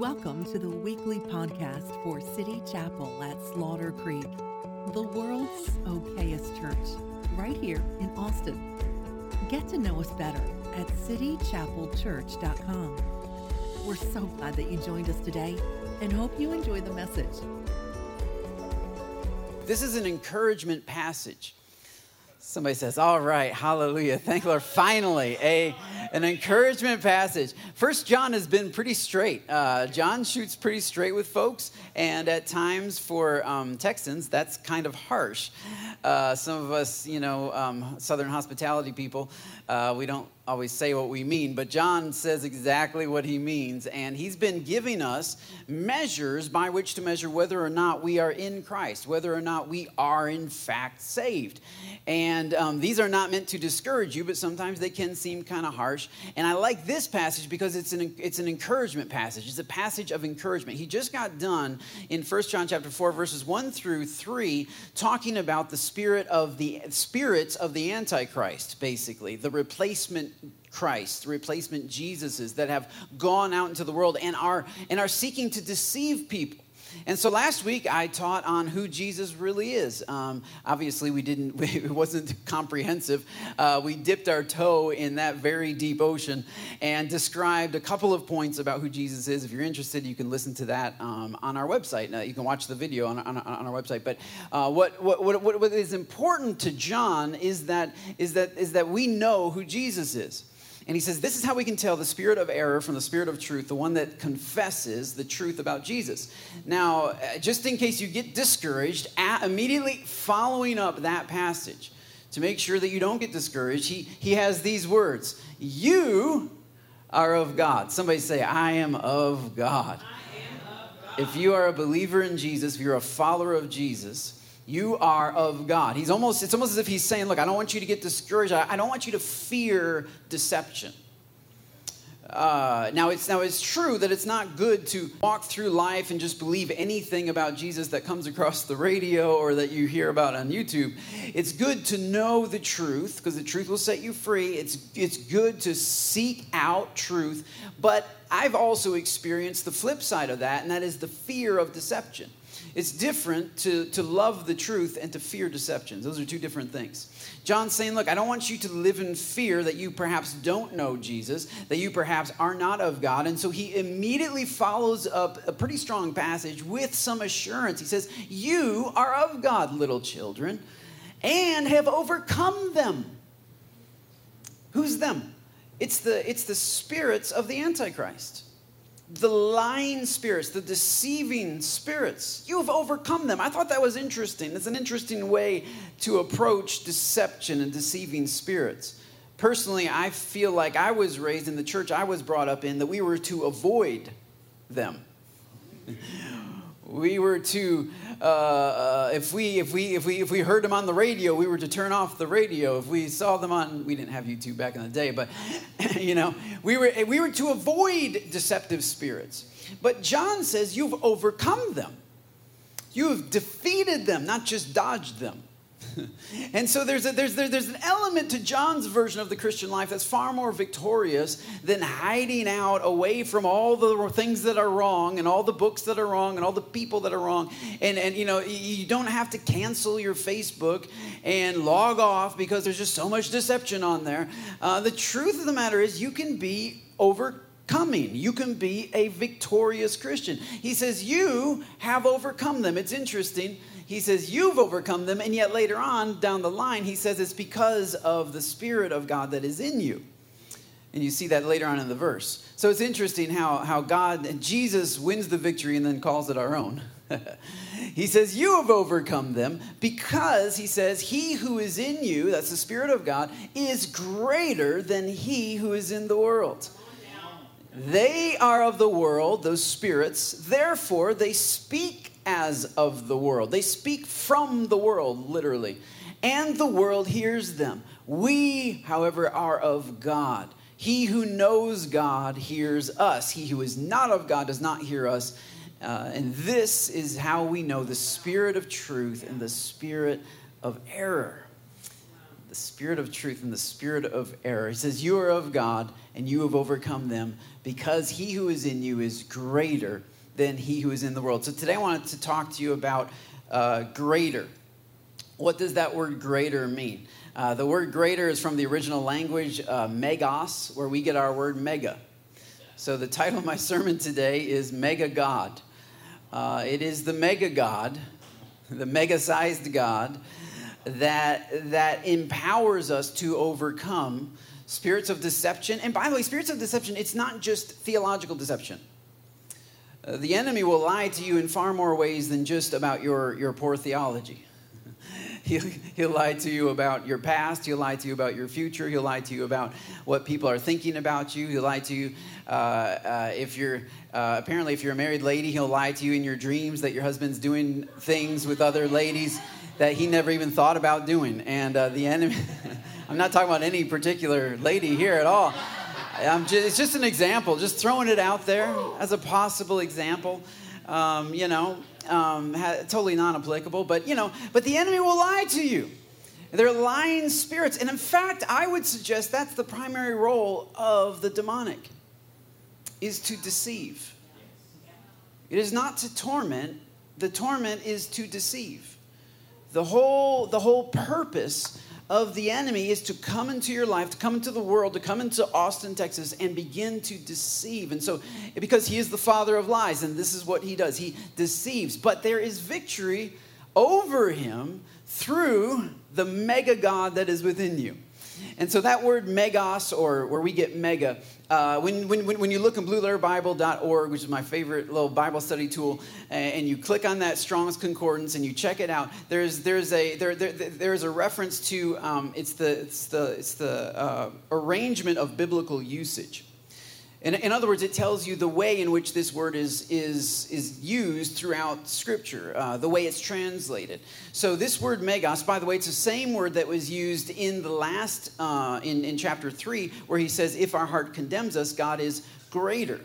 Welcome to the weekly podcast for City Chapel at Slaughter Creek, the world's okayest church, right here in Austin. Get to know us better at citychapelchurch.com. We're so glad that you joined us today and hope you enjoy the message. This is an encouragement passage. Somebody says, All right, hallelujah. Thank Lord. Finally, a, an encouragement passage. First John has been pretty straight. Uh, John shoots pretty straight with folks, and at times for um, Texans, that's kind of harsh. Uh, some of us, you know, um, Southern hospitality people, uh, we don't always say what we mean, but John says exactly what he means. And he's been giving us measures by which to measure whether or not we are in Christ, whether or not we are in fact saved. And um, these are not meant to discourage you, but sometimes they can seem kind of harsh. And I like this passage because it's an, it's an encouragement passage. It's a passage of encouragement. He just got done in 1 John chapter 4, verses 1 through 3, talking about the spirit of the spirits of the Antichrist, basically, the replacement Christ, replacement Jesuses that have gone out into the world and are and are seeking to deceive people. And so last week I taught on who Jesus really is. Um, obviously, we didn't; it wasn't comprehensive. Uh, we dipped our toe in that very deep ocean and described a couple of points about who Jesus is. If you're interested, you can listen to that um, on our website. Now, you can watch the video on, on, on our website. But uh, what, what, what, what is important to John is that is that is that we know who Jesus is. And he says, This is how we can tell the spirit of error from the spirit of truth, the one that confesses the truth about Jesus. Now, uh, just in case you get discouraged, immediately following up that passage, to make sure that you don't get discouraged, he, he has these words You are of God. Somebody say, I am of God. Am of God. If you are a believer in Jesus, if you're a follower of Jesus, you are of God. He's almost, it's almost as if he's saying, Look, I don't want you to get discouraged. I don't want you to fear deception. Uh, now, it's, now, it's true that it's not good to walk through life and just believe anything about Jesus that comes across the radio or that you hear about on YouTube. It's good to know the truth because the truth will set you free. It's, it's good to seek out truth, but I've also experienced the flip side of that, and that is the fear of deception. It's different to, to love the truth and to fear deceptions. Those are two different things. John's saying, Look, I don't want you to live in fear that you perhaps don't know Jesus, that you perhaps are not of God. And so he immediately follows up a pretty strong passage with some assurance. He says, You are of God, little children, and have overcome them. Who's them? It's the, it's the spirits of the Antichrist the lying spirits, the deceiving spirits. You have overcome them. I thought that was interesting. It's an interesting way to approach deception and deceiving spirits. Personally, I feel like I was raised in the church I was brought up in that we were to avoid them. we were to uh, uh, if we if we if we if we heard them on the radio, we were to turn off the radio. If we saw them on, we didn't have YouTube back in the day, but you know, we were we were to avoid deceptive spirits. But John says you've overcome them. You have defeated them, not just dodged them. and so there's, a, there's, there, there's an element to John's version of the Christian life that's far more victorious than hiding out away from all the things that are wrong and all the books that are wrong and all the people that are wrong. And, and you know, you don't have to cancel your Facebook and log off because there's just so much deception on there. Uh, the truth of the matter is, you can be overcoming. You can be a victorious Christian. He says, You have overcome them. It's interesting he says, You've overcome them. And yet later on down the line, he says, It's because of the Spirit of God that is in you. And you see that later on in the verse. So it's interesting how, how God and Jesus wins the victory and then calls it our own. he says, You have overcome them because, he says, He who is in you, that's the Spirit of God, is greater than he who is in the world. They are of the world, those spirits, therefore they speak as of the world. They speak from the world, literally, and the world hears them. We, however, are of God. He who knows God hears us. He who is not of God does not hear us. Uh, and this is how we know the spirit of truth and the spirit of error. the spirit of truth and the spirit of error. He says, You are of God, and you have overcome them, because he who is in you is greater than he who is in the world. So today I wanted to talk to you about uh, greater. What does that word greater mean? Uh, the word greater is from the original language, uh, megos, where we get our word mega. So the title of my sermon today is Mega God. Uh, it is the mega God, the mega sized God that, that empowers us to overcome spirits of deception. And by the way, spirits of deception, it's not just theological deception. The enemy will lie to you in far more ways than just about your, your poor theology. He'll, he'll lie to you about your past. He'll lie to you about your future. He'll lie to you about what people are thinking about you. He'll lie to you uh, uh, if you're, uh, apparently, if you're a married lady, he'll lie to you in your dreams that your husband's doing things with other ladies that he never even thought about doing. And uh, the enemy, I'm not talking about any particular lady here at all. Just, it's just an example, just throwing it out there as a possible example. Um, you know, um, ha- totally non applicable, but you know, but the enemy will lie to you. They're lying spirits. And in fact, I would suggest that's the primary role of the demonic is to deceive. It is not to torment. The torment is to deceive. The whole, the whole purpose of the enemy is to come into your life, to come into the world, to come into Austin, Texas, and begin to deceive. And so, because he is the father of lies, and this is what he does, he deceives. But there is victory over him through the mega God that is within you. And so that word megos, or where we get mega, uh, when, when, when you look in blueletterbible.org, which is my favorite little Bible study tool, and you click on that Strong's Concordance and you check it out, there's, there's, a, there, there, there's a reference to um, it's the, it's the, it's the uh, arrangement of biblical usage. In, in, other words, it tells you the way in which this word is, is, is used throughout Scripture, uh, the way it's translated. So, this word megos, by the way, it's the same word that was used in the last, uh, in, in chapter 3, where he says, If our heart condemns us, God is greater.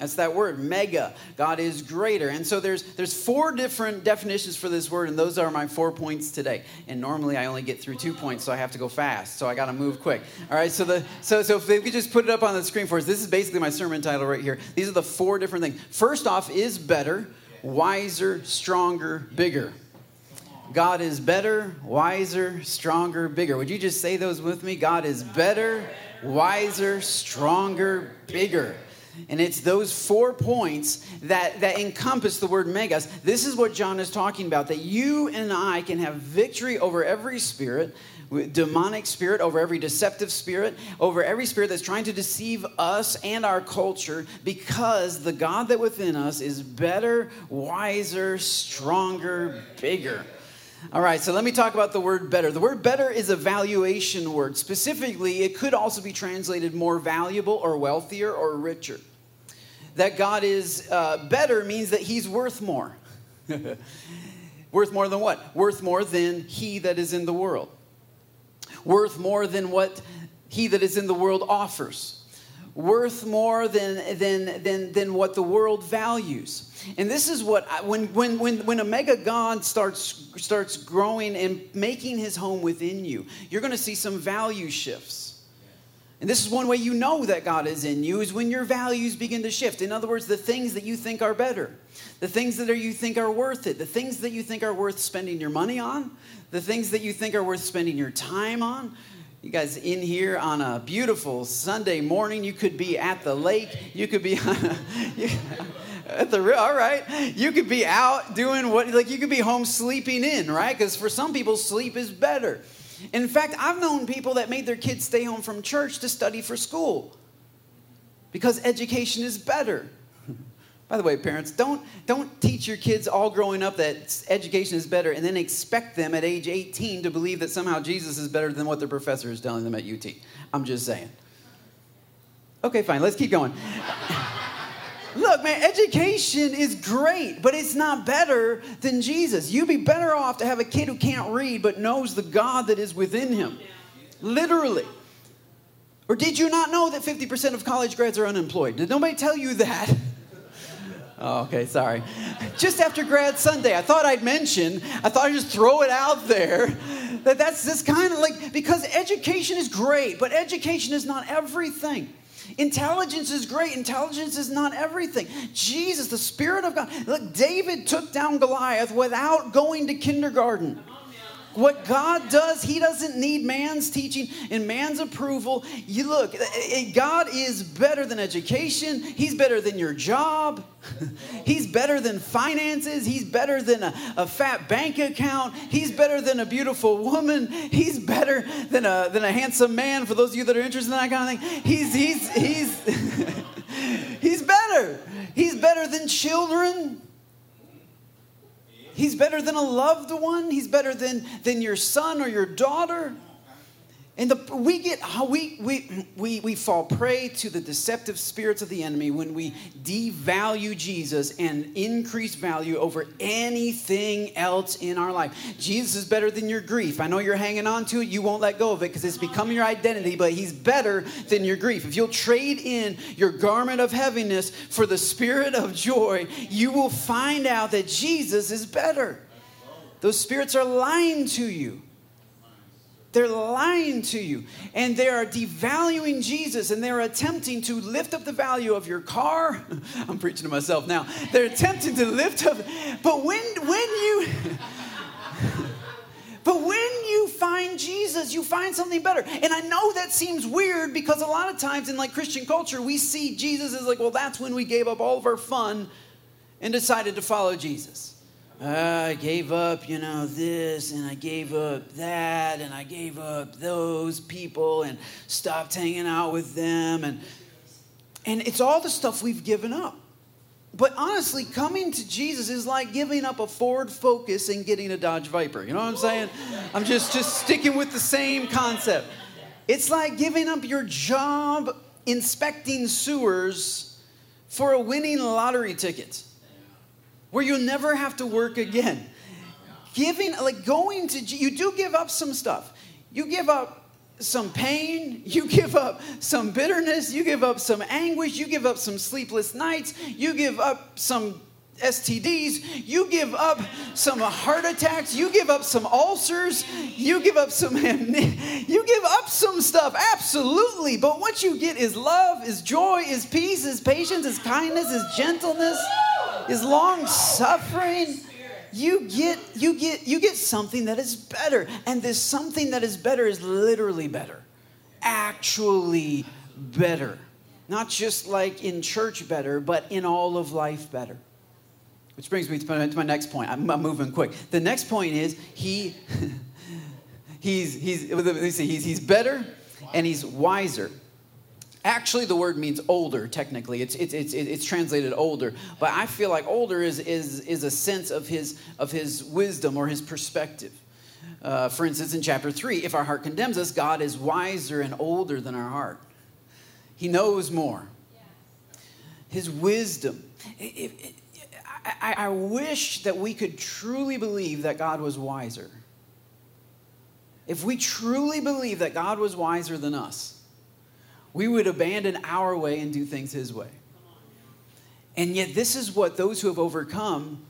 That's that word, mega. God is greater. And so there's there's four different definitions for this word, and those are my four points today. And normally I only get through two points, so I have to go fast. So I gotta move quick. All right, so the so so if they could just put it up on the screen for us, this is basically my sermon title right here. These are the four different things. First off is better, wiser, stronger, bigger. God is better, wiser, stronger, bigger. Would you just say those with me? God is better, wiser, stronger, bigger. And it's those four points that, that encompass the word megas. This is what John is talking about that you and I can have victory over every spirit, demonic spirit, over every deceptive spirit, over every spirit that's trying to deceive us and our culture, because the God that within us is better, wiser, stronger, bigger. All right, so let me talk about the word better. The word better is a valuation word. Specifically, it could also be translated more valuable or wealthier or richer. That God is uh, better means that he's worth more. worth more than what? Worth more than he that is in the world. Worth more than what he that is in the world offers worth more than, than, than, than what the world values. And this is what, I, when, when, when, when a mega God starts, starts growing and making his home within you, you're going to see some value shifts. And this is one way you know that God is in you is when your values begin to shift. In other words, the things that you think are better, the things that are, you think are worth it, the things that you think are worth spending your money on, the things that you think are worth spending your time on, you guys in here on a beautiful Sunday morning. You could be at the lake. You could be at the all right. You could be out doing what like you could be home sleeping in, right? Because for some people, sleep is better. In fact, I've known people that made their kids stay home from church to study for school because education is better. By the way, parents, don't, don't teach your kids all growing up that education is better and then expect them at age 18 to believe that somehow Jesus is better than what their professor is telling them at UT. I'm just saying. Okay, fine, let's keep going. Look, man, education is great, but it's not better than Jesus. You'd be better off to have a kid who can't read but knows the God that is within him. Literally. Or did you not know that 50% of college grads are unemployed? Did nobody tell you that? Oh, okay, sorry. Just after grad Sunday, I thought I'd mention, I thought I'd just throw it out there that that's this kind of like because education is great, but education is not everything. Intelligence is great. Intelligence is not everything. Jesus, the Spirit of God. Look, David took down Goliath without going to kindergarten. What God does, He doesn't need man's teaching and man's approval. You look, eh, eh, God is better than education. He's better than your job. He's better than finances. He's better than a, a, fat bank account. He's better than a beautiful woman. He's better than a, than a handsome man, for those of you that are interested in that kind of thing. He's, he's, he's, he's better. He's better than children. He's better than a loved one. He's better than, than your son or your daughter. And the, we get we, we, we, we fall prey to the deceptive spirits of the enemy when we devalue Jesus and increase value over anything else in our life. Jesus is better than your grief. I know you're hanging on to it. You won't let go of it because it's become your identity, but he's better than your grief. If you'll trade in your garment of heaviness for the spirit of joy, you will find out that Jesus is better. Those spirits are lying to you. They're lying to you and they are devaluing Jesus and they're attempting to lift up the value of your car. I'm preaching to myself now. They're attempting to lift up, but when when you But when you find Jesus, you find something better. And I know that seems weird because a lot of times in like Christian culture, we see Jesus as like, well, that's when we gave up all of our fun and decided to follow Jesus. Uh, I gave up, you know, this and I gave up that and I gave up those people and stopped hanging out with them and and it's all the stuff we've given up. But honestly, coming to Jesus is like giving up a Ford Focus and getting a Dodge Viper. You know what I'm saying? I'm just just sticking with the same concept. It's like giving up your job inspecting sewers for a winning lottery ticket where you'll never have to work again. Giving, like going to, you do give up some stuff. You give up some pain, you give up some bitterness, you give up some anguish, you give up some sleepless nights, you give up some STDs, you give up some heart attacks, you give up some ulcers, you give up some you give up some stuff absolutely, but what you get is love, is joy, is peace, is patience, is kindness, is gentleness is long suffering. You get you get you get something that is better. And this something that is better is literally better. Actually better. Not just like in church better but in all of life better. Which brings me to my, to my next point. I'm, I'm, moving quick. The next point is he he's he's let me see he's, he's better and he's wiser Actually, the word means older, technically. It's, it's, it's, it's translated older. But I feel like older is, is, is a sense of his, of his wisdom or his perspective. Uh, for instance, in chapter 3, if our heart condemns us, God is wiser and older than our heart. He knows more. His wisdom. It, it, I, I wish that we could truly believe that God was wiser. If we truly believe that God was wiser than us, we would abandon our way and do things His way. And yet, this is what those who have overcome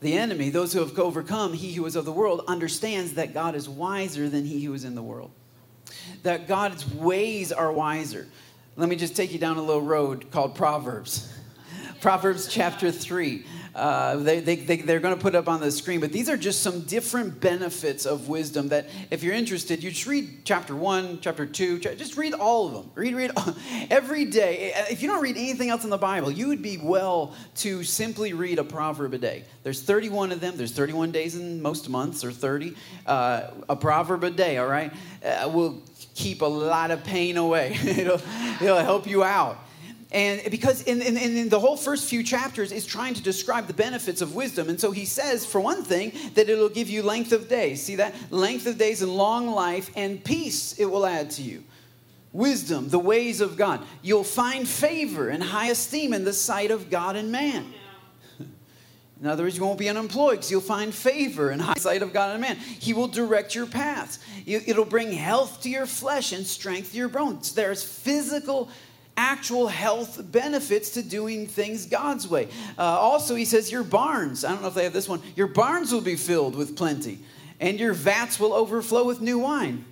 the enemy, those who have overcome he who is of the world, understands that God is wiser than he who is in the world. That God's ways are wiser. Let me just take you down a little road called Proverbs. Proverbs chapter 3. Uh, they, they, they, they're going to put up on the screen, but these are just some different benefits of wisdom that if you're interested, you just read chapter 1, chapter 2, just read all of them. Read, read every day. If you don't read anything else in the Bible, you would be well to simply read a proverb a day. There's 31 of them. There's 31 days in most months, or 30. Uh, a proverb a day, all right? Uh, will keep a lot of pain away. it'll, it'll help you out. And because in, in, in, the whole first few chapters is trying to describe the benefits of wisdom. And so he says, for one thing, that it'll give you length of days. See that? Length of days and long life and peace it will add to you. Wisdom, the ways of God. You'll find favor and high esteem in the sight of God and man. In other words, you won't be unemployed because you'll find favor in high sight of God and man. He will direct your paths. It'll bring health to your flesh and strength to your bones. There's physical actual health benefits to doing things God's way. Uh, also, he says, Your barns, I don't know if they have this one, your barns will be filled with plenty. and your vats will overflow with new wine.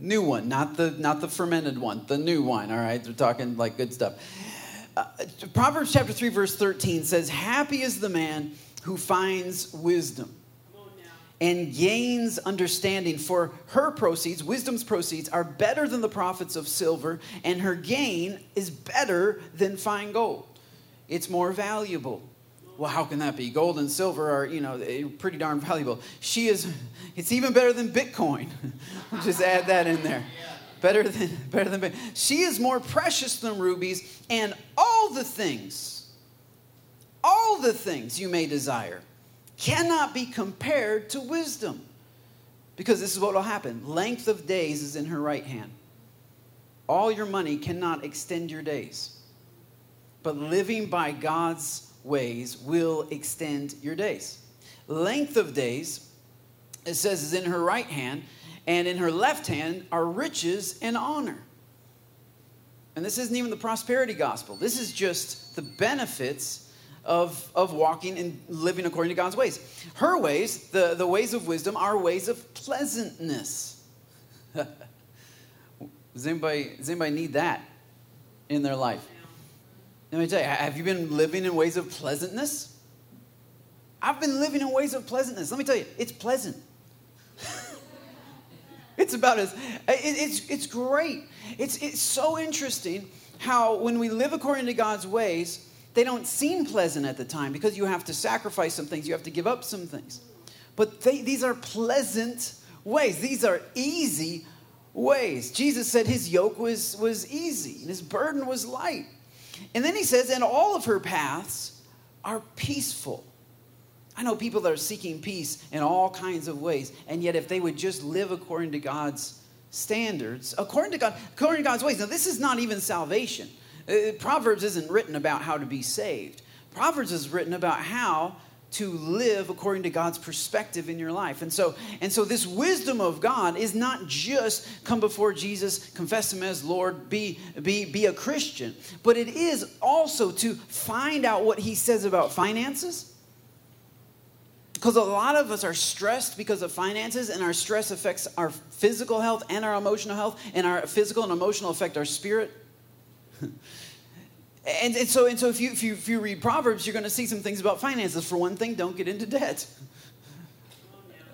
New one, not the not the fermented one, the new wine. All right, they're talking like good stuff. Uh, Proverbs chapter three, verse thirteen says, "Happy is the man who finds wisdom." And gains understanding. For her proceeds, wisdom's proceeds, are better than the profits of silver, and her gain is better than fine gold. It's more valuable. Well, how can that be? Gold and silver are, you know, eh, pretty darn valuable. She is, it's even better than Bitcoin. Just add that in there. Better than, better than, she is more precious than rubies, and all the things, all the things you may desire cannot be compared to wisdom. Because this is what will happen length of days is in her right hand. All your money cannot extend your days. But living by God's ways will extend your days. Length of days, it says, is in her right hand, and in her left hand are riches and honor. And this isn't even the prosperity gospel. This is just the benefits of, of walking and living according to God's ways. Her ways, the, the ways of wisdom, are ways of pleasantness. does, anybody, does anybody need that in their life? Let me tell you, have you been living in ways of pleasantness? I've been living in ways of pleasantness. Let me tell you, it's pleasant. it's about as, it, it's, it's great. It's, it's so interesting how when we live according to God's ways, they don't seem pleasant at the time because you have to sacrifice some things, you have to give up some things. But they, these are pleasant ways, these are easy ways. Jesus said his yoke was, was easy and his burden was light. And then he says, and all of her paths are peaceful. I know people that are seeking peace in all kinds of ways, and yet if they would just live according to God's standards, according to God, according to God's ways. Now, this is not even salvation. Uh, Proverbs isn't written about how to be saved. Proverbs is written about how to live according to God's perspective in your life. And so, and so this wisdom of God is not just come before Jesus, confess him as Lord, be, be, be a Christian, but it is also to find out what he says about finances. Because a lot of us are stressed because of finances, and our stress affects our physical health and our emotional health, and our physical and emotional affect our spirit. And, and, so, and so if, you, if, you, if you read Proverbs, you're going to see some things about finances. For one thing, don't get into debt.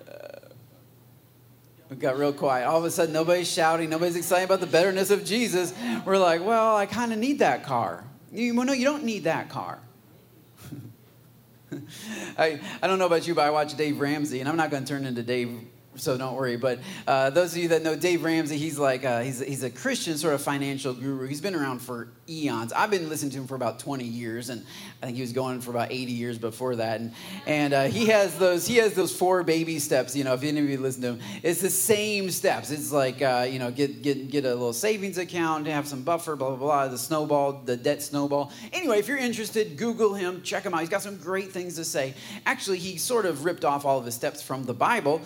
Uh, it got real quiet. All of a sudden, nobody's shouting, nobody's excited about the betterness of Jesus. We're like, well, I kind of need that car. You, well, no, you don't need that car. I, I don't know about you, but I watch Dave Ramsey, and I'm not going to turn into Dave so don't worry. But uh, those of you that know Dave Ramsey, he's like uh, he's he's a Christian sort of financial guru. He's been around for eons. I've been listening to him for about 20 years, and I think he was going for about 80 years before that. And and uh, he has those he has those four baby steps. You know, if any of you listen to him, it's the same steps. It's like uh, you know, get get get a little savings account, have some buffer, blah blah blah. The snowball, the debt snowball. Anyway, if you're interested, Google him, check him out. He's got some great things to say. Actually, he sort of ripped off all of his steps from the Bible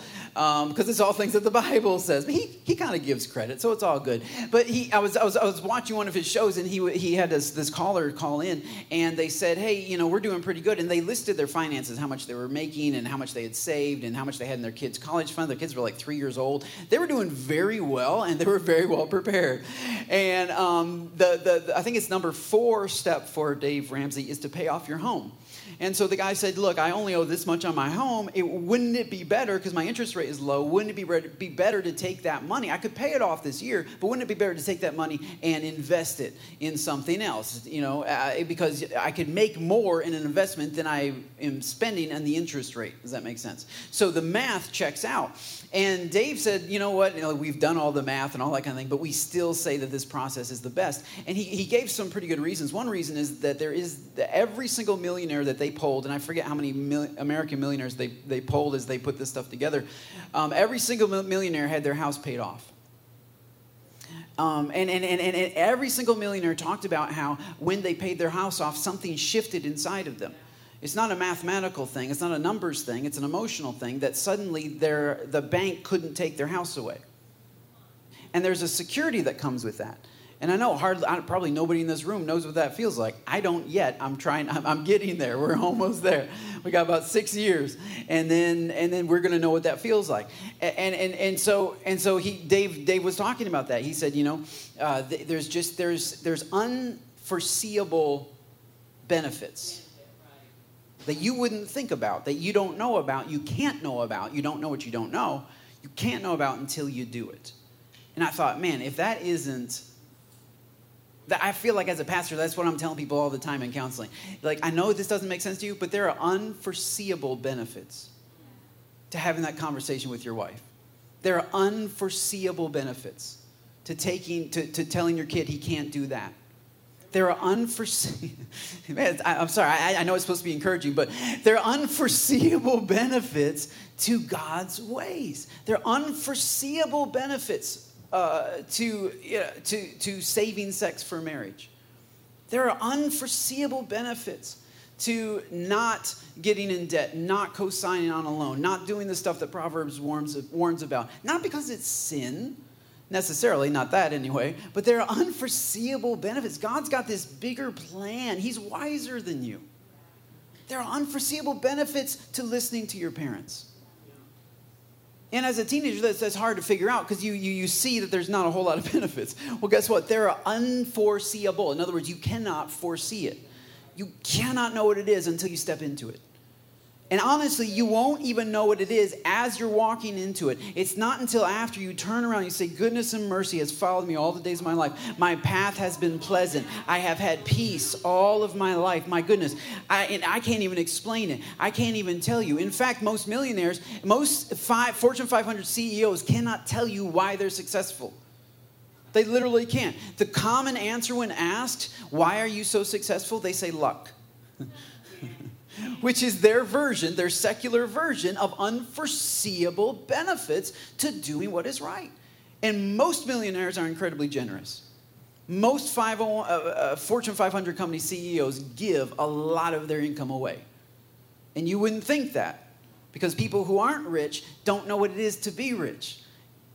because um, it's all things that the Bible says. But he he kind of gives credit, so it's all good. But he I was I was I was watching one of his shows, and he he had this, this caller call in and they said, hey, you know, we're doing pretty good. And they listed their finances, how much they were making and how much they had saved and how much they had in their kids' college fund. Their kids were like three years old. They were doing very well and they were very well prepared. And um, the, the, the, I think it's number four step for Dave Ramsey is to pay off your home. And so the guy said, Look, I only owe this much on my home. It, wouldn't it be better, because my interest rate is low, wouldn't it be, be better to take that money? I could pay it off this year, but wouldn't it be better to take that money and invest it in something else? You know, uh, because I could make more in an investment than I am spending on the interest rate. Does that make sense? So the math checks out. And Dave said, you know what, you know, we've done all the math and all that kind of thing, but we still say that this process is the best. And he, he gave some pretty good reasons. One reason is that there is every single millionaire that they polled, and I forget how many mil- American millionaires they, they polled as they put this stuff together, um, every single millionaire had their house paid off. Um, and, and, and, and every single millionaire talked about how when they paid their house off, something shifted inside of them. It's not a mathematical thing, it's not a numbers thing, it's an emotional thing that suddenly the bank couldn't take their house away. And there's a security that comes with that. And I know hardly, probably nobody in this room knows what that feels like. I don't yet. I'm trying. I'm, getting there. We're almost there. We got about six years, and then and then we're going to know what that feels like. And and and so and so he Dave Dave was talking about that. He said, you know, uh, th- there's just there's there's unforeseeable benefits that you wouldn't think about, that you don't know about, you can't know about, you don't know what you don't know, you can't know about until you do it. And I thought, man, if that isn't that I feel like as a pastor, that's what I'm telling people all the time in counseling. Like, I know this doesn't make sense to you, but there are unforeseeable benefits to having that conversation with your wife. There are unforeseeable benefits to taking to, to telling your kid he can't do that. There are unforeseeable. Man, I, am sorry. I, I know it's supposed to be encouraging, but there are unforeseeable benefits to God's ways. There are unforeseeable benefits uh, to, to, to saving sex for marriage. There are unforeseeable benefits to not getting in debt, not co signing on a loan, not doing the stuff that Proverbs warns, warns about. Not because it's sin, necessarily, not that anyway, but there are unforeseeable benefits. God's got this bigger plan, He's wiser than you. There are unforeseeable benefits to listening to your parents. And as a teenager, that's, that's hard to figure out because you, you, you see that there's not a whole lot of benefits. Well, guess what? There are unforeseeable. In other words, you cannot foresee it. You cannot know what it is until you step into it. And honestly, you won't even know what it is as you're walking into it. It's not until after you turn around and you say, Goodness and mercy has followed me all the days of my life. My path has been pleasant. I have had peace all of my life. My goodness. I, and I can't even explain it. I can't even tell you. In fact, most millionaires, most five, Fortune 500 CEOs cannot tell you why they're successful. They literally can't. The common answer when asked, Why are you so successful? They say, Luck. which is their version, their secular version of unforeseeable benefits to doing what is right. And most millionaires are incredibly generous. Most 50, uh, uh, Fortune 500 company CEOs give a lot of their income away. And you wouldn't think that because people who aren't rich don't know what it is to be rich.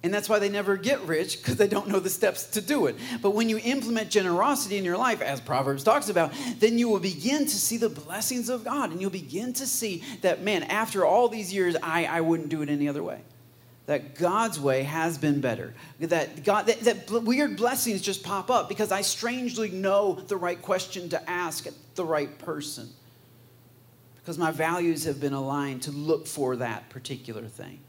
And that's why they never get rich because they don't know the steps to do it. But when you implement generosity in your life, as Proverbs talks about, then you will begin to see the blessings of God. And you'll begin to see that, man, after all these years, I, I wouldn't do it any other way. That God's way has been better. That, God, that, that weird blessings just pop up because I strangely know the right question to ask the right person. Because my values have been aligned to look for that particular thing.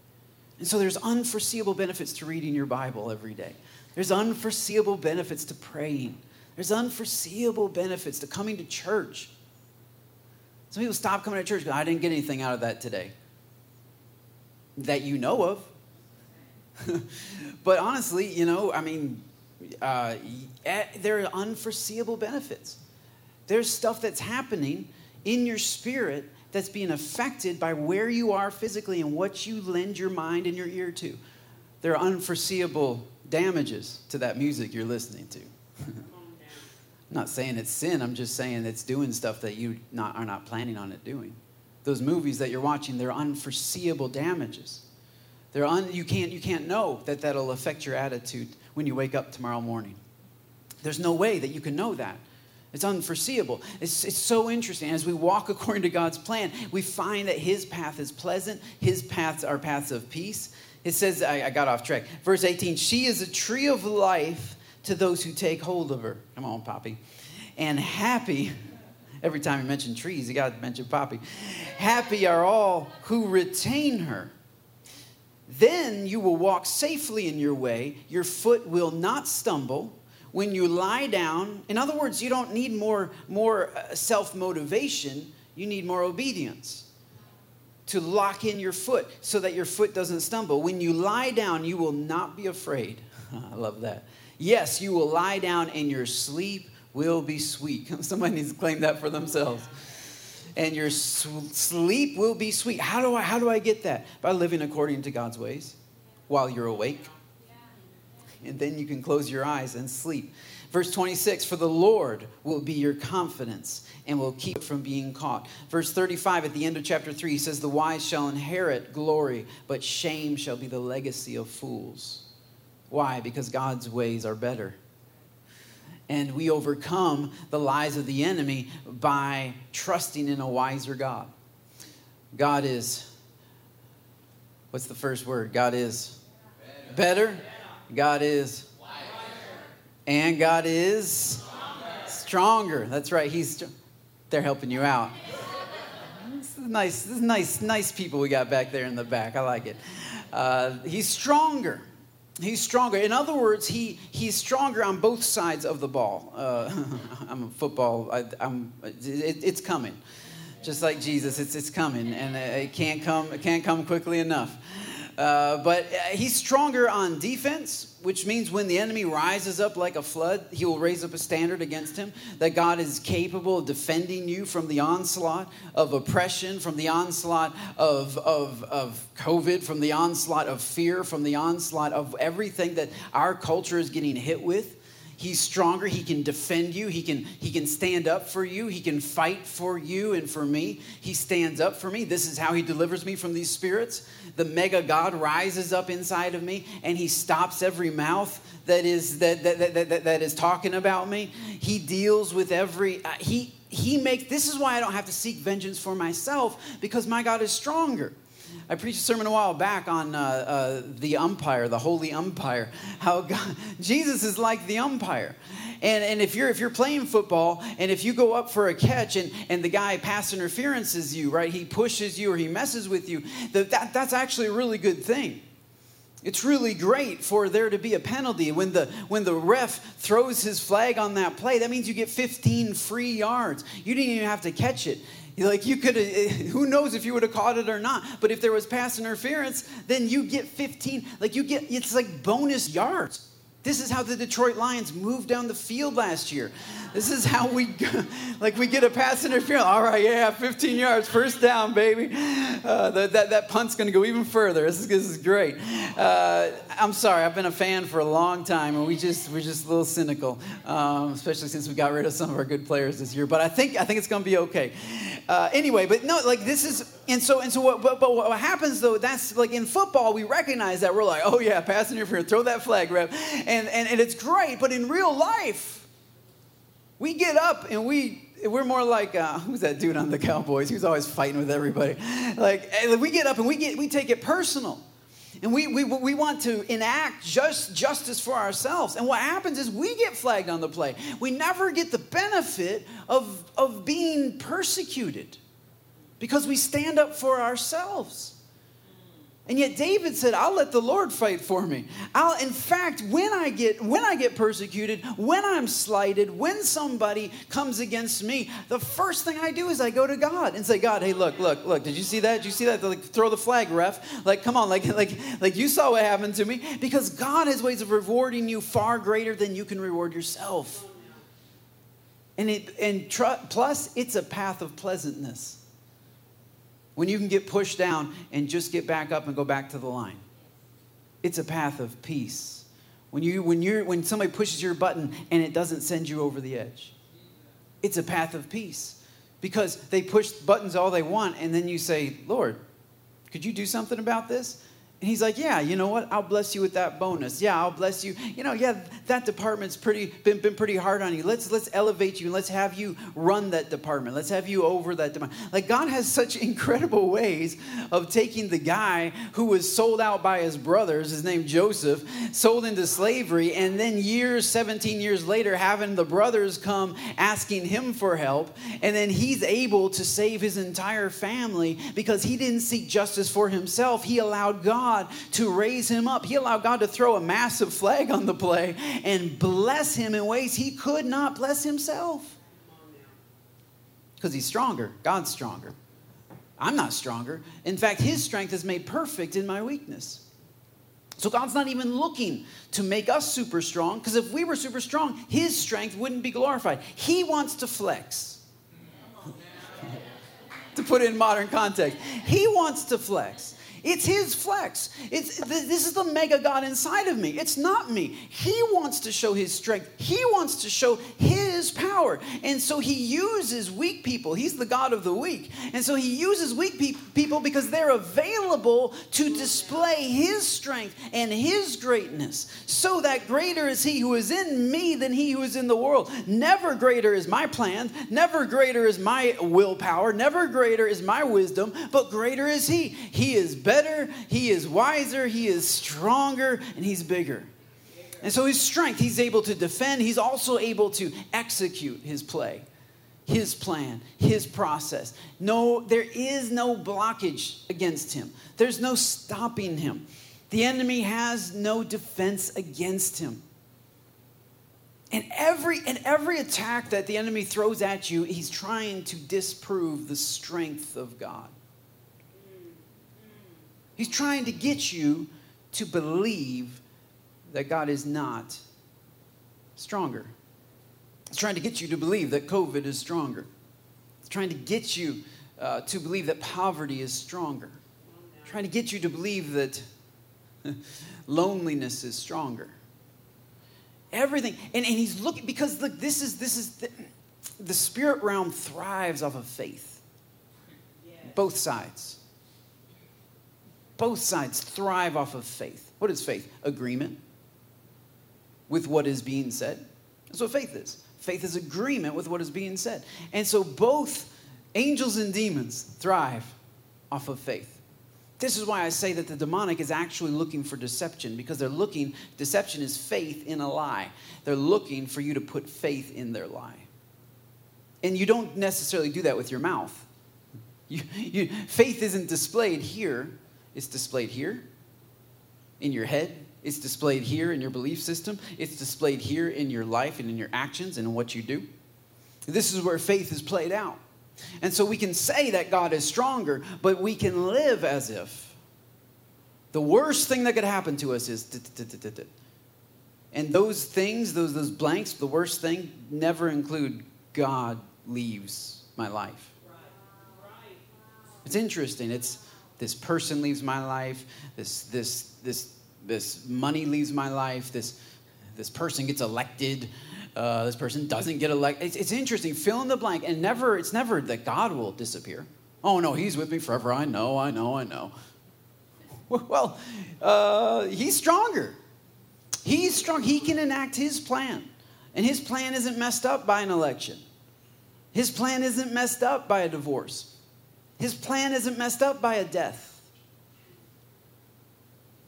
And so there's unforeseeable benefits to reading your Bible every day. There's unforeseeable benefits to praying. There's unforeseeable benefits to coming to church. Some people stop coming to church because I didn't get anything out of that today that you know of. but honestly, you know, I mean, uh, eh, there are unforeseeable benefits. There's stuff that's happening in your spirit that's being affected by where you are physically and what you lend your mind and your ear to. There are unforeseeable damages to that music you're listening to. I'm not saying it's sin, I'm just saying it's doing stuff that you not, are not planning on it doing. Those movies that you're watching, they're unforeseeable damages. They're un, you, can't, you can't know that that'll affect your attitude when you wake up tomorrow morning. There's no way that you can know that. It's unforeseeable. It's, it's so interesting. As we walk according to God's plan, we find that His path is pleasant, His paths are paths of peace. It says, I, I got off track. Verse 18 She is a tree of life to those who take hold of her. Come on, Poppy. And happy, every time you mention trees, you got to mention Poppy. Happy are all who retain her. Then you will walk safely in your way, your foot will not stumble when you lie down, in other words, you don't need more, more uh, self motivation, you need more obedience to lock in your foot so that your foot doesn't stumble. When you lie down, you will not be afraid. I love that. Yes, you will lie down and your sleep will be sweet. Somebody needs to claim that for themselves. And your sleep will be sweet. How do I how do I get that? By living according to God's ways while you're awake and then you can close your eyes and sleep. Verse 26 For the Lord will be your confidence and will keep from being caught. Verse 35 at the end of chapter 3 he says, The wise shall inherit glory, but shame shall be the legacy of fools. Why? Because God's ways are better. And we overcome the lies of the enemy by trusting in a wiser God. God is, what's the first word? God is better. God is and God is stronger. That's right. He's they're helping you out. This is nice. This is nice. Nice people we got back there in the back. I like it. Uh, he's stronger. He's stronger. In other words, he, he's stronger on both sides of the ball. Uh, I'm a football. I, am it, it's coming, just like Jesus. It's it's coming, and it can't come. It can't come quickly enough. Uh, but uh, he's stronger on defense, which means when the enemy rises up like a flood, he will raise up a standard against him. That God is capable of defending you from the onslaught of oppression, from the onslaught of, of, of COVID, from the onslaught of fear, from the onslaught of everything that our culture is getting hit with. He's stronger. He can defend you. He can, he can stand up for you. He can fight for you and for me. He stands up for me. This is how he delivers me from these spirits. The mega God rises up inside of me and he stops every mouth that is, that, that, that, that, that is talking about me. He deals with every, uh, he, he makes, this is why I don't have to seek vengeance for myself because my God is stronger. I preached a sermon a while back on uh, uh, the umpire, the holy umpire. How God, Jesus is like the umpire. And, and if you're if you're playing football and if you go up for a catch and, and the guy pass interferences you, right? He pushes you or he messes with you, that, that that's actually a really good thing. It's really great for there to be a penalty. When the, when the ref throws his flag on that play, that means you get 15 free yards. You didn't even have to catch it. Like you could, eh, who knows if you would have caught it or not? But if there was pass interference, then you get 15. Like you get, it's like bonus yards. This is how the Detroit Lions moved down the field last year. This is how we, like, we get a pass interference. All right, yeah, 15 yards, first down, baby. Uh, that, that, that punt's going to go even further. This is, this is great. Uh, I'm sorry, I've been a fan for a long time, and we just we're just a little cynical, um, especially since we got rid of some of our good players this year. But I think I think it's going to be okay. Uh, anyway, but no, like this is, and so and so. What, but, but what happens though? That's like in football, we recognize that we're like, oh yeah, pass interference, throw that flag, rep, and and and it's great. But in real life we get up and we we're more like uh, who's that dude on the Cowboys? He was always fighting with everybody. Like we get up and we get we take it personal, and we we, we want to enact just justice for ourselves. And what happens is we get flagged on the play. We never get the benefit of of being persecuted because we stand up for ourselves. And yet David said, I'll let the Lord fight for me. I'll, in fact, when I get when I get persecuted, when I'm slighted, when somebody comes against me, the first thing I do is I go to God and say, God, hey, look, look, look, did you see that? Did you see that? Like throw the flag, ref. Like, come on, like, like, like you saw what happened to me. Because God has ways of rewarding you far greater than you can reward yourself. And it and tr- plus, it's a path of pleasantness when you can get pushed down and just get back up and go back to the line. It's a path of peace. When, you, when, you're, when somebody pushes your button and it doesn't send you over the edge, it's a path of peace because they push buttons all they want and then you say, Lord, could you do something about this? And he's like, yeah, you know what? I'll bless you with that bonus. Yeah, I'll bless you. You know, yeah, that department's pretty been, been pretty hard on you. Let's let's elevate you and let's have you run that department. Let's have you over that department. Like God has such incredible ways of taking the guy who was sold out by his brothers, his name Joseph, sold into slavery, and then years, 17 years later, having the brothers come asking him for help, and then he's able to save his entire family because he didn't seek justice for himself. He allowed God God to raise him up. He allowed God to throw a massive flag on the play and bless him in ways he could not bless himself. Because he's stronger. God's stronger. I'm not stronger. In fact, his strength is made perfect in my weakness. So God's not even looking to make us super strong, because if we were super strong, his strength wouldn't be glorified. He wants to flex. to put it in modern context, he wants to flex. It's his flex. It's, this is the mega God inside of me. It's not me. He wants to show his strength, he wants to show his power. And so he uses weak people. He's the God of the weak. And so he uses weak pe- people because they're available to display his strength and his greatness. So that greater is he who is in me than he who is in the world. Never greater is my plan, never greater is my willpower, never greater is my wisdom, but greater is he. He is better, he is wiser, he is stronger, and he's bigger. And so his strength, he's able to defend, he's also able to execute his play, his plan, his process. No, there is no blockage against him. There's no stopping him. The enemy has no defense against him. And every, and every attack that the enemy throws at you, he's trying to disprove the strength of God. He's trying to get you to believe that God is not stronger. He's trying to get you to believe that COVID is stronger. He's trying to get you uh, to believe that poverty is stronger. He's trying to get you to believe that loneliness is stronger everything. And, and he's looking, because look, this is, this is, the, the spirit realm thrives off of faith. Both sides. Both sides thrive off of faith. What is faith? Agreement with what is being said. That's what faith is. Faith is agreement with what is being said. And so both angels and demons thrive off of faith. This is why I say that the demonic is actually looking for deception because they're looking, deception is faith in a lie. They're looking for you to put faith in their lie. And you don't necessarily do that with your mouth. You, you, faith isn't displayed here, it's displayed here in your head, it's displayed here in your belief system, it's displayed here in your life and in your actions and in what you do. This is where faith is played out. And so we can say that God is stronger, but we can live as if the worst thing that could happen to us is. And those things, those, those blanks, the worst thing, never include God leaves my life. It's interesting. It's this person leaves my life, this, this, this, this money leaves my life, this, this person gets elected, uh, this person doesn't get elected. It's, it's interesting. Fill in the blank, and never. It's never that God will disappear. Oh no, He's with me forever. I know. I know. I know. Well, uh, He's stronger. He's strong. He can enact His plan, and His plan isn't messed up by an election. His plan isn't messed up by a divorce. His plan isn't messed up by a death.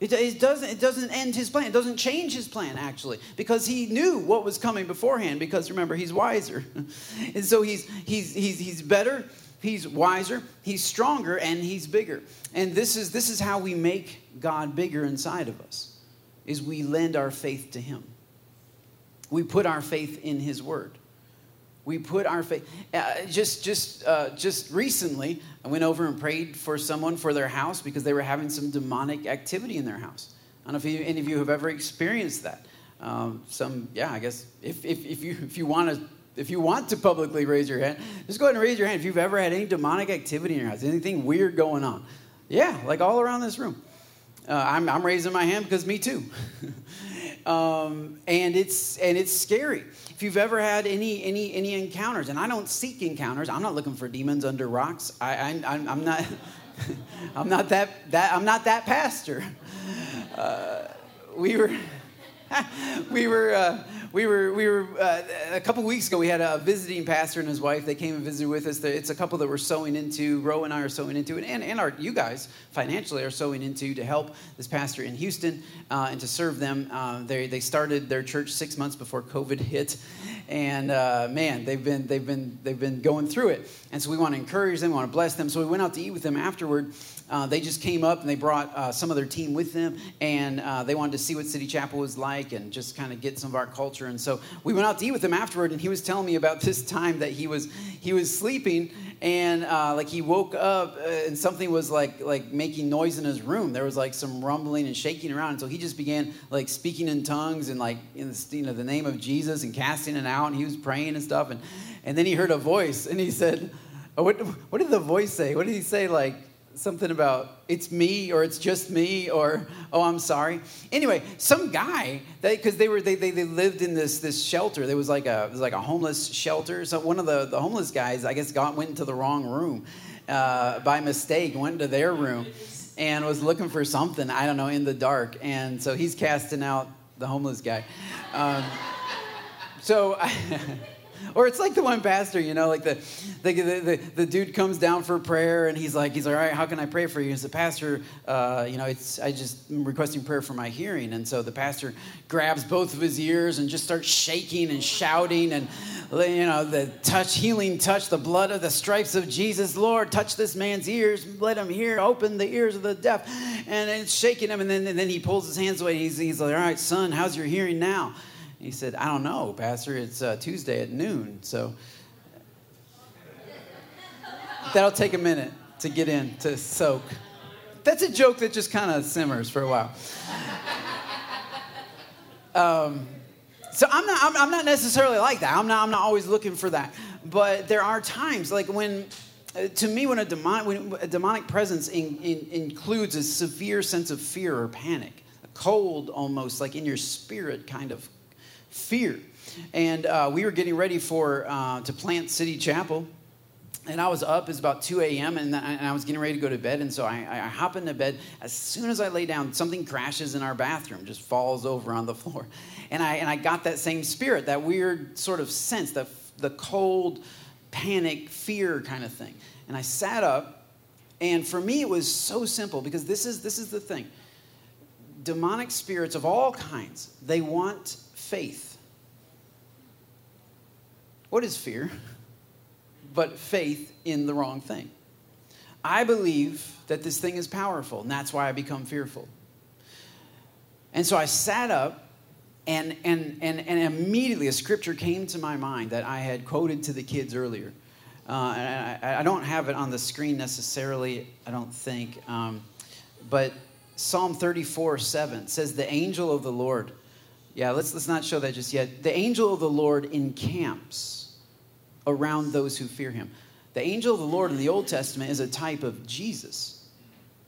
It, it, doesn't, it doesn't end his plan. It doesn't change his plan, actually, because he knew what was coming beforehand, because remember, he's wiser. and so he's, he's, he's, he's better, he's wiser, he's stronger, and he's bigger. And this is, this is how we make God bigger inside of us, is we lend our faith to him. We put our faith in his word. We put our faith. Uh, just, just, uh, just recently, I went over and prayed for someone for their house because they were having some demonic activity in their house. I don't know if any of you have ever experienced that. Um, some, yeah, I guess if, if, if you if you want to if you want to publicly raise your hand, just go ahead and raise your hand if you've ever had any demonic activity in your house, anything weird going on. Yeah, like all around this room. Uh, I'm, I'm raising my hand because me too. um, and it's and it's scary. If you've ever had any any any encounters and i don't seek encounters i'm not looking for demons under rocks. I, I am not i'm not that that i'm not that pastor. Uh, we were we were uh, we were we were uh, a couple weeks ago. We had a visiting pastor and his wife. They came and visited with us. It's a couple that we're sowing into. Ro and I are sowing into, and and our you guys financially are sowing into to help this pastor in Houston uh, and to serve them. Uh, they they started their church six months before COVID hit, and uh, man, they've been they've been they've been going through it. And so we want to encourage them. We want to bless them. So we went out to eat with them afterward. Uh, they just came up and they brought uh, some of their team with them, and uh, they wanted to see what City Chapel was like and just kind of get some of our culture. And so we went out to eat with him afterward, and he was telling me about this time that he was he was sleeping and uh, like he woke up uh, and something was like like making noise in his room. There was like some rumbling and shaking around, and so he just began like speaking in tongues and like in the, you know the name of Jesus and casting it out, and he was praying and stuff, and and then he heard a voice, and he said, "What what did the voice say? What did he say? Like something about it's me or it's just me or oh i'm sorry. Anyway some guy because they, were they, they, they lived in this this shelter. There was like a it was like a homeless shelter. So one of the, the homeless guys i guess got went into the wrong room uh, by mistake went into their room and was looking for something i don't know in the dark. And so he's casting out the homeless guy. Um, so I, or it's like the one pastor, you know, like the, the, the, the, dude comes down for prayer and he's like, he's like, all right, how can I pray for you? And the pastor, uh, you know, it's, I just am requesting prayer for my hearing. And so the pastor grabs both of his ears and just starts shaking and shouting and, you know, the touch, healing touch, the blood of the stripes of Jesus, Lord, touch this man's ears, let him hear, open the ears of the deaf. And it's shaking him. And then, and then he pulls his hands away. He's, he's like, all right, son, how's your hearing now? He said, I don't know, Pastor. It's uh, Tuesday at noon. So that'll take a minute to get in, to soak. That's a joke that just kind of simmers for a while. Um, so I'm not, I'm, I'm, not necessarily like that. I'm not, I'm not always looking for that. But there are times, like when, uh, to me, when a, demon, when a demonic presence in, in, includes a severe sense of fear or panic, a cold almost, like in your spirit kind of fear. And uh, we were getting ready for uh, to plant City Chapel. And I was up, it's about 2 a.m., and, and, I was getting ready to go to bed. And so I, I hop into bed. As soon as I lay down, something crashes in our bathroom, just falls over on the floor. And I, and I got that same spirit, that weird sort of sense, the, the cold, panic, fear kind of thing. And I sat up, and for me, it was so simple because this is, this is the thing demonic spirits of all kinds, they want faith. What is fear? But faith in the wrong thing. I believe that this thing is powerful, and that's why I become fearful. And so I sat up, and, and, and, and immediately a scripture came to my mind that I had quoted to the kids earlier. Uh, and I, I, don't have it on the screen necessarily, I don't think. Um, but Psalm 34 7 says, The angel of the Lord yeah, let's, let's not show that just yet. The angel of the Lord encamps around those who fear him. The angel of the Lord in the Old Testament is a type of Jesus.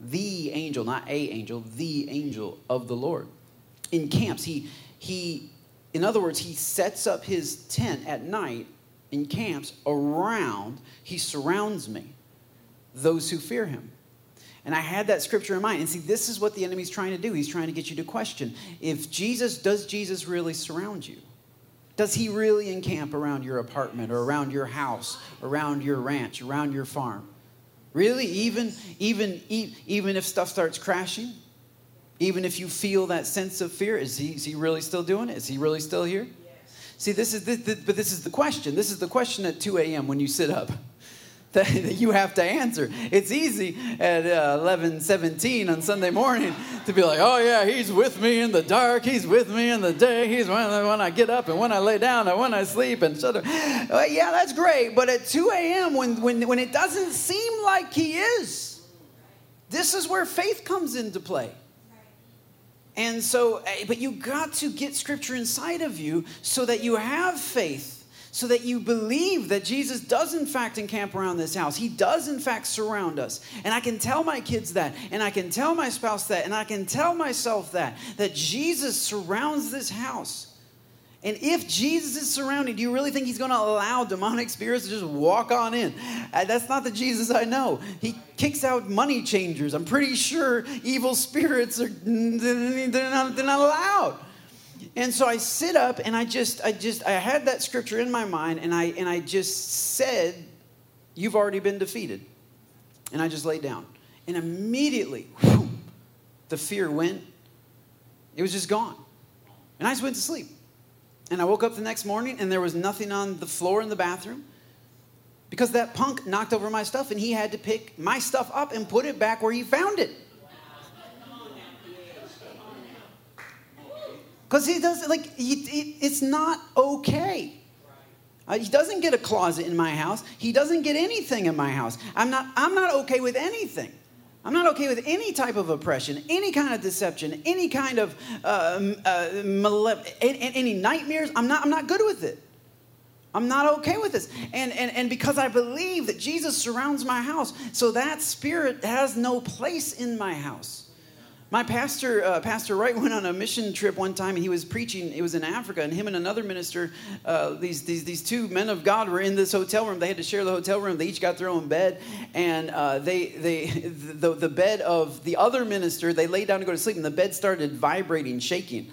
The angel, not a angel, the angel of the Lord encamps. He, he, in other words, he sets up his tent at night, encamps around, he surrounds me, those who fear him. And I had that scripture in mind. And see, this is what the enemy's trying to do. He's trying to get you to question if Jesus, does Jesus really surround you? Does he really encamp around your apartment or around your house, around your ranch, around your farm? Really? Even, even, even if stuff starts crashing? Even if you feel that sense of fear, is he, is he really still doing it? Is he really still here? Yes. See, this is the, but this is the question. This is the question at 2 a.m. when you sit up that, you have to answer. It's easy at uh, 11, 17 on Sunday morning to be like, oh, yeah, he's with me in the dark. He's with me in the day. He's when, when I get up and when I lay down and when I sleep and shut up. Uh, yeah, that's great. But at 2 a.m., when, when, when it doesn't seem like he is, this is where faith comes into play. And so, eh, but you got to get scripture inside of you so that you have faith so that you believe that Jesus does, in fact, encamp around this house. He does, in fact, surround us. And I can tell my kids that, and I can tell my spouse that, and I can tell myself that, that Jesus surrounds this house. And if Jesus is surrounding, do you really think he's going to allow demonic spirits to just walk on in? Uh, that's not the Jesus I know. He kicks out money changers. I'm pretty sure evil spirits are they're not, they're not allowed. And so I sit up and I just, I just, I had that scripture in my mind and I, and I just said, You've already been defeated. And I just laid down. And immediately, whew, the fear went. It was just gone. And I just went to sleep. And I woke up the next morning and there was nothing on the floor in the bathroom because that punk knocked over my stuff and he had to pick my stuff up and put it back where he found it. Because he doesn't, like, he, he, it's not okay. Uh, he doesn't get a closet in my house. He doesn't get anything in my house. I'm not, I'm not okay with anything. I'm not okay with any type of oppression, any kind of deception, any kind of uh, uh, any, any nightmares. I'm not, I'm not good with it. I'm not okay with this. And, and, and because I believe that Jesus surrounds my house, so that spirit has no place in my house. My pastor, uh, Pastor Wright, went on a mission trip one time, and he was preaching. It was in Africa, and him and another minister, uh, these, these these two men of God, were in this hotel room. They had to share the hotel room. They each got their own bed, and uh, they they the, the bed of the other minister. They laid down to go to sleep, and the bed started vibrating, shaking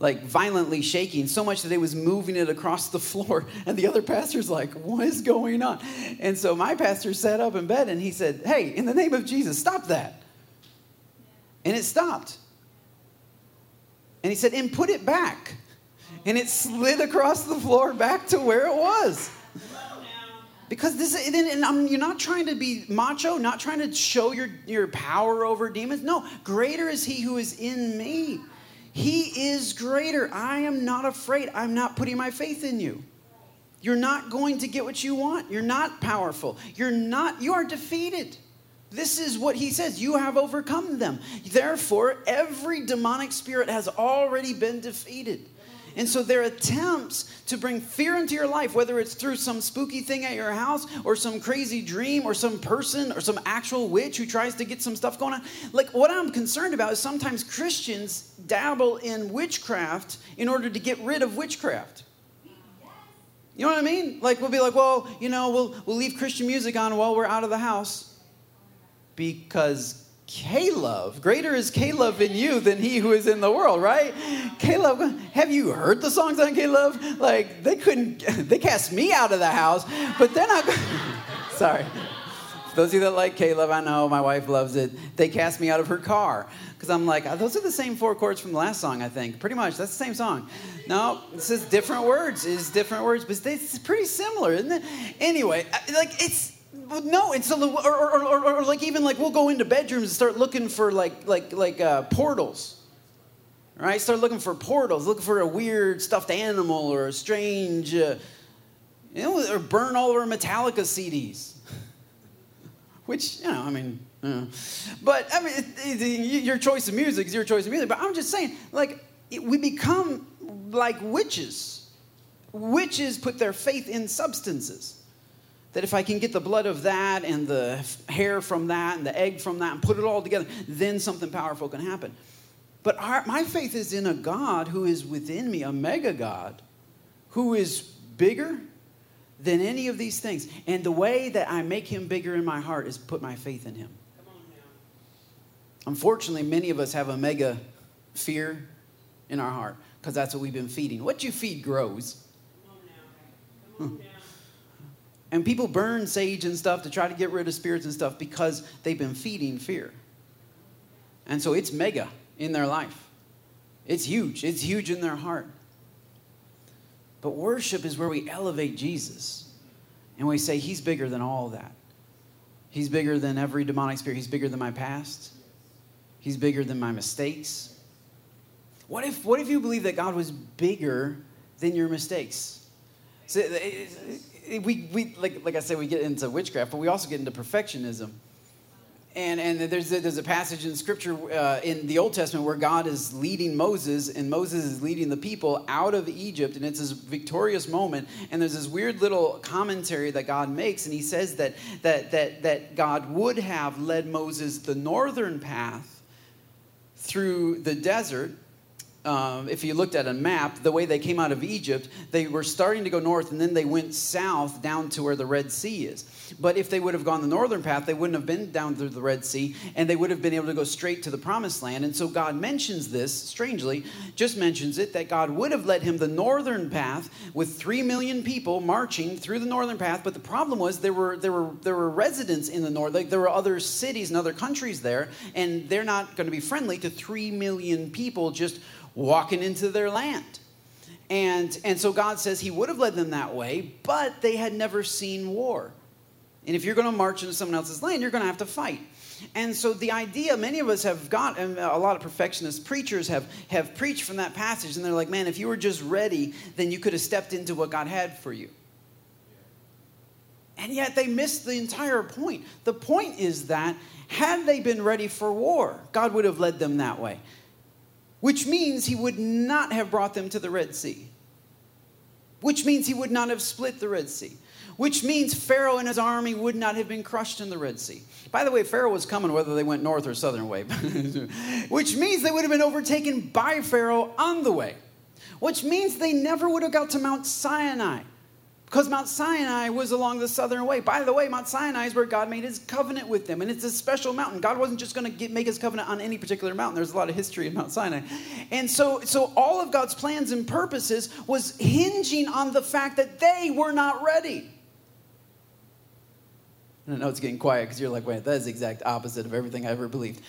like violently shaking so much that it was moving it across the floor and the other pastor's like what is going on and so my pastor sat up in bed and he said hey in the name of jesus stop that and it stopped and he said and put it back and it slid across the floor back to where it was because this and I'm, you're not trying to be macho not trying to show your, your power over demons no greater is he who is in me he is greater. I am not afraid. I'm not putting my faith in you. You're not going to get what you want. You're not powerful. You're not, you are defeated. This is what he says. You have overcome them. Therefore, every demonic spirit has already been defeated. And so their attempts to bring fear into your life, whether it's through some spooky thing at your house or some crazy dream or some person or some actual witch who tries to get some stuff going on, like what I'm concerned about is sometimes Christians dabble in witchcraft in order to get rid of witchcraft. You know what I mean? Like we'll be like, well, you know, we'll we'll leave Christian music on while we're out of the house because K-love. Greater is K-love in you than he who is in the world, right? K-love, have you heard the songs on K-love? Like, they couldn't, they cast me out of the house, but then I, sorry. Those of you that like K-love, I know my wife loves it. They cast me out of her car because I'm like, those are the same four chords from the last song, I think. Pretty much, that's the same song. No, this is different words. It's different words, but it's pretty similar, isn't it? Anyway, uh, like it's no, it's a little, or, or, or, or, like even like we'll go into bedrooms and start looking for like like like uh, portals, right? Start looking for portals, looking for a weird stuffed animal or a strange, uh, you know, or burn all of our Metallica CDs, which you know, I mean, uh, but I mean, it, it, your choice of music is your choice of music. But I'm just saying, like it, we become like witches. Witches put their faith in substances that if I can get the blood of that and the hair from that and the egg from that and put it all together, then something powerful can happen. But our, my faith is in a God who is within me, a mega God, who is bigger than any of these things. And the way that I make him bigger in my heart is put my faith in him. Unfortunately, many of us have a mega fear in our heart because that's what we've been feeding. What you feed grows. And people burn sage and stuff to try to get rid of spirits and stuff because they've been feeding fear. And so it's mega in their life. It's huge. It's huge in their heart. But worship is where we elevate Jesus and we say, He's bigger than all that. He's bigger than every demonic spirit. He's bigger than my past. He's bigger than my mistakes. What if, what if you believe that God was bigger than your mistakes? We, we like, like I said, we get into witchcraft, but we also get into perfectionism. And, and there's, a, there's a passage in scripture uh, in the Old Testament where God is leading Moses, and Moses is leading the people out of Egypt, and it's this victorious moment. And there's this weird little commentary that God makes, and he says that, that, that, that God would have led Moses the northern path through the desert um, if you looked at a map, the way they came out of Egypt, they were starting to go north and then they went south down to where the Red Sea is. But if they would have gone the northern path, they wouldn't have been down through the Red Sea and they would have been able to go straight to the promised land. And so God mentions this, strangely, just mentions it, that God would have led him the northern path with three million people marching through the northern path. But the problem was there were, there were, there were residents in the north, like there were other cities and other countries there, and they're not going to be friendly to three million people just walking into their land. And, and so God says he would have led them that way, but they had never seen war. And if you're going to march into someone else's land, you're going to have to fight. And so the idea, many of us have got, and a lot of perfectionist preachers have, have preached from that passage, and they're like, man, if you were just ready, then you could have stepped into what God had for you. And yet they missed the entire point. The point is that had they been ready for war, God would have led them that way which means he would not have brought them to the Red Sea. which means he would not have split the Red Sea, which means Pharaoh and his army would not have been crushed in the Red Sea. By the way, Pharaoh was coming whether they went north or southern way, which means they would have been overtaken by Pharaoh on the way, which means they never would have got to Mount Sinai because Mount Sinai was along the southern way. By the way, Mount Sinai is where God made his covenant with them, and it's a special mountain. God wasn't just going to make his covenant on any particular mountain. There's a lot of history in Mount Sinai. And so, so all of God's plans and purposes was hinging on the fact that they were not ready. And I know it's getting quiet because you're like, wait, that is the exact opposite of everything I ever believed.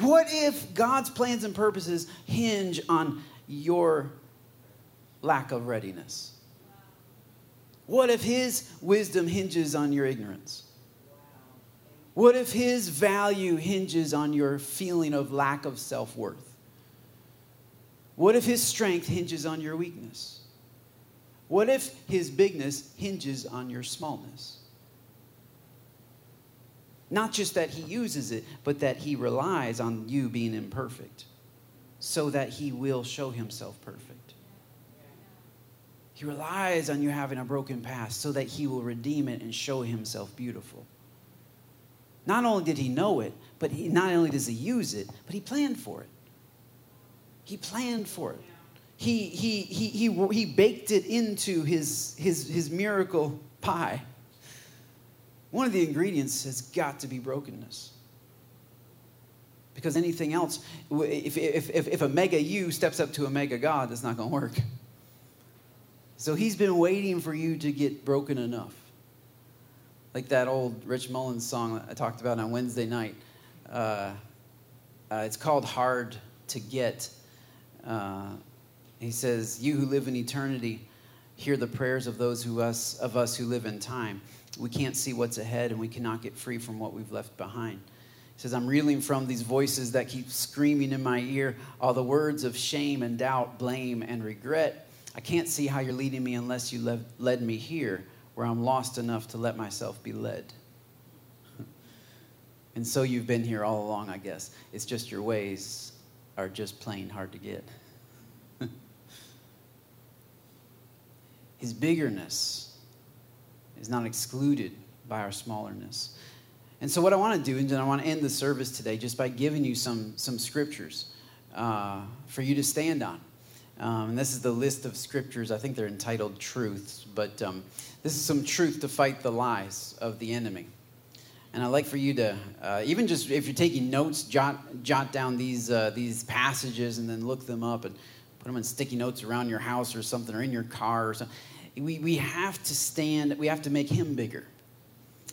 What if God's plans and purposes hinge on your lack of readiness? What if his wisdom hinges on your ignorance? What if his value hinges on your feeling of lack of self worth? What if his strength hinges on your weakness? What if his bigness hinges on your smallness? Not just that he uses it, but that he relies on you being imperfect so that he will show himself perfect. He relies on you having a broken past so that he will redeem it and show himself beautiful. Not only did he know it, but he, not only does he use it, but he planned for it. He planned for it. He, he, he, he, he baked it into his, his, his miracle pie. One of the ingredients has got to be brokenness. Because anything else, if, if, if, if a mega you steps up to a mega God, that's not going to work. So he's been waiting for you to get broken enough. Like that old Rich Mullins song I talked about on Wednesday night. Uh, uh, it's called Hard to Get. Uh, he says, You who live in eternity, hear the prayers of those who us, of us who live in time. We can't see what's ahead and we cannot get free from what we've left behind. He says, I'm reeling from these voices that keep screaming in my ear, all the words of shame and doubt, blame and regret. I can't see how you're leading me unless you led me here where I'm lost enough to let myself be led. and so you've been here all along, I guess. It's just your ways are just plain hard to get. His biggerness is not excluded by our smallerness. And so, what I want to do, and I want to end the service today just by giving you some, some scriptures uh, for you to stand on. Um, and this is the list of scriptures. I think they're entitled Truths, but um, this is some truth to fight the lies of the enemy. And I'd like for you to, uh, even just if you're taking notes, jot, jot down these, uh, these passages and then look them up and put them in sticky notes around your house or something or in your car or something. We, we have to stand, we have to make him bigger.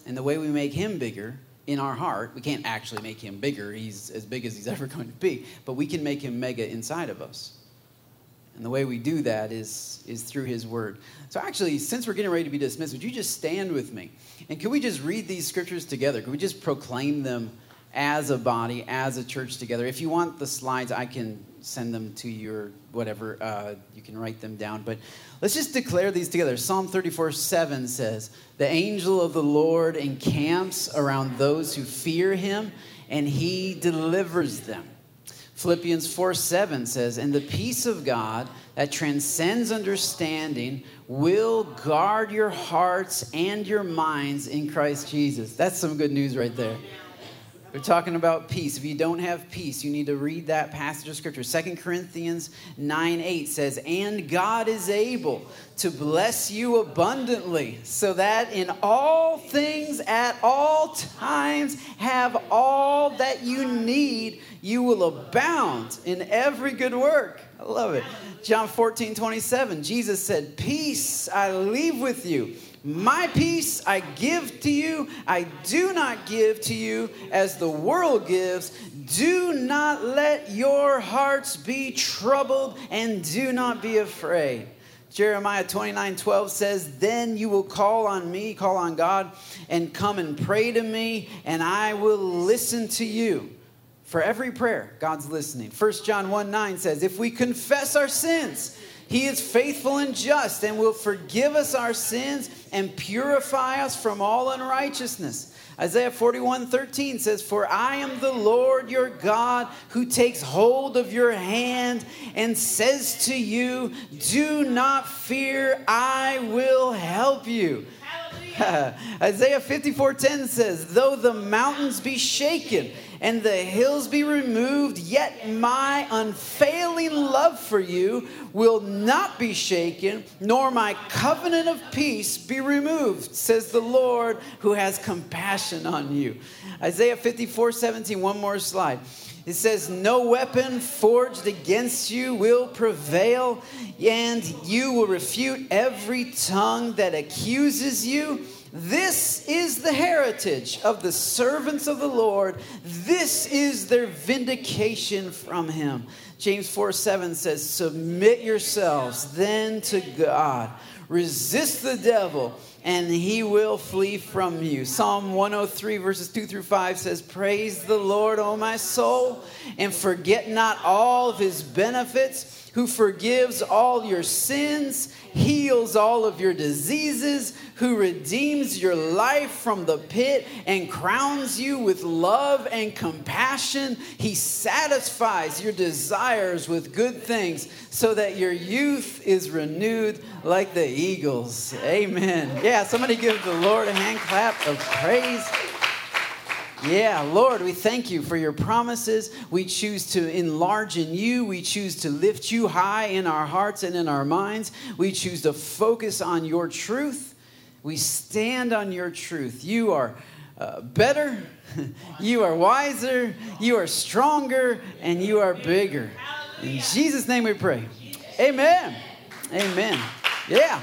And the way we make him bigger in our heart, we can't actually make him bigger. He's as big as he's ever going to be, but we can make him mega inside of us. And the way we do that is, is through his word. So, actually, since we're getting ready to be dismissed, would you just stand with me? And can we just read these scriptures together? Can we just proclaim them as a body, as a church together? If you want the slides, I can send them to your whatever. Uh, you can write them down. But let's just declare these together. Psalm 34 7 says, The angel of the Lord encamps around those who fear him, and he delivers them. Philippians 4 7 says, And the peace of God that transcends understanding will guard your hearts and your minds in Christ Jesus. That's some good news right there. We're talking about peace. If you don't have peace, you need to read that passage of scripture. Second Corinthians 9 8 says, And God is able to bless you abundantly, so that in all things at all times have all that you need you will abound in every good work. I love it. John 14, 27, Jesus said, Peace I leave with you. My peace I give to you. I do not give to you as the world gives. Do not let your hearts be troubled and do not be afraid. Jeremiah 29 12 says, Then you will call on me, call on God, and come and pray to me, and I will listen to you. For every prayer, God's listening. 1 John 1 9 says, If we confess our sins, He is faithful and just and will forgive us our sins and purify us from all unrighteousness. Isaiah 41 13 says, For I am the Lord your God who takes hold of your hand and says to you, Do not fear, I will help you. Isaiah 54 10 says, Though the mountains be shaken and the hills be removed, yet my unfailing love for you will not be shaken, nor my covenant of peace be removed, says the Lord who has compassion on you. Isaiah 54 17, one more slide. It says, No weapon forged against you will prevail, and you will refute every tongue that accuses you. This is the heritage of the servants of the Lord. This is their vindication from him. James 4 7 says, Submit yourselves then to God. Resist the devil, and he will flee from you. Psalm 103, verses 2 through 5 says, Praise the Lord, O my soul, and forget not all of his benefits who forgives all your sins, heals all of your diseases, who redeems your life from the pit and crowns you with love and compassion. He satisfies your desires with good things so that your youth is renewed like the eagles. Amen. Yeah, somebody give the Lord a hand clap of praise. Yeah, Lord, we thank you for your promises. We choose to enlarge in you. We choose to lift you high in our hearts and in our minds. We choose to focus on your truth. We stand on your truth. You are uh, better, you are wiser, you are stronger, and you are bigger. In Jesus' name we pray. Amen. Amen. Yeah.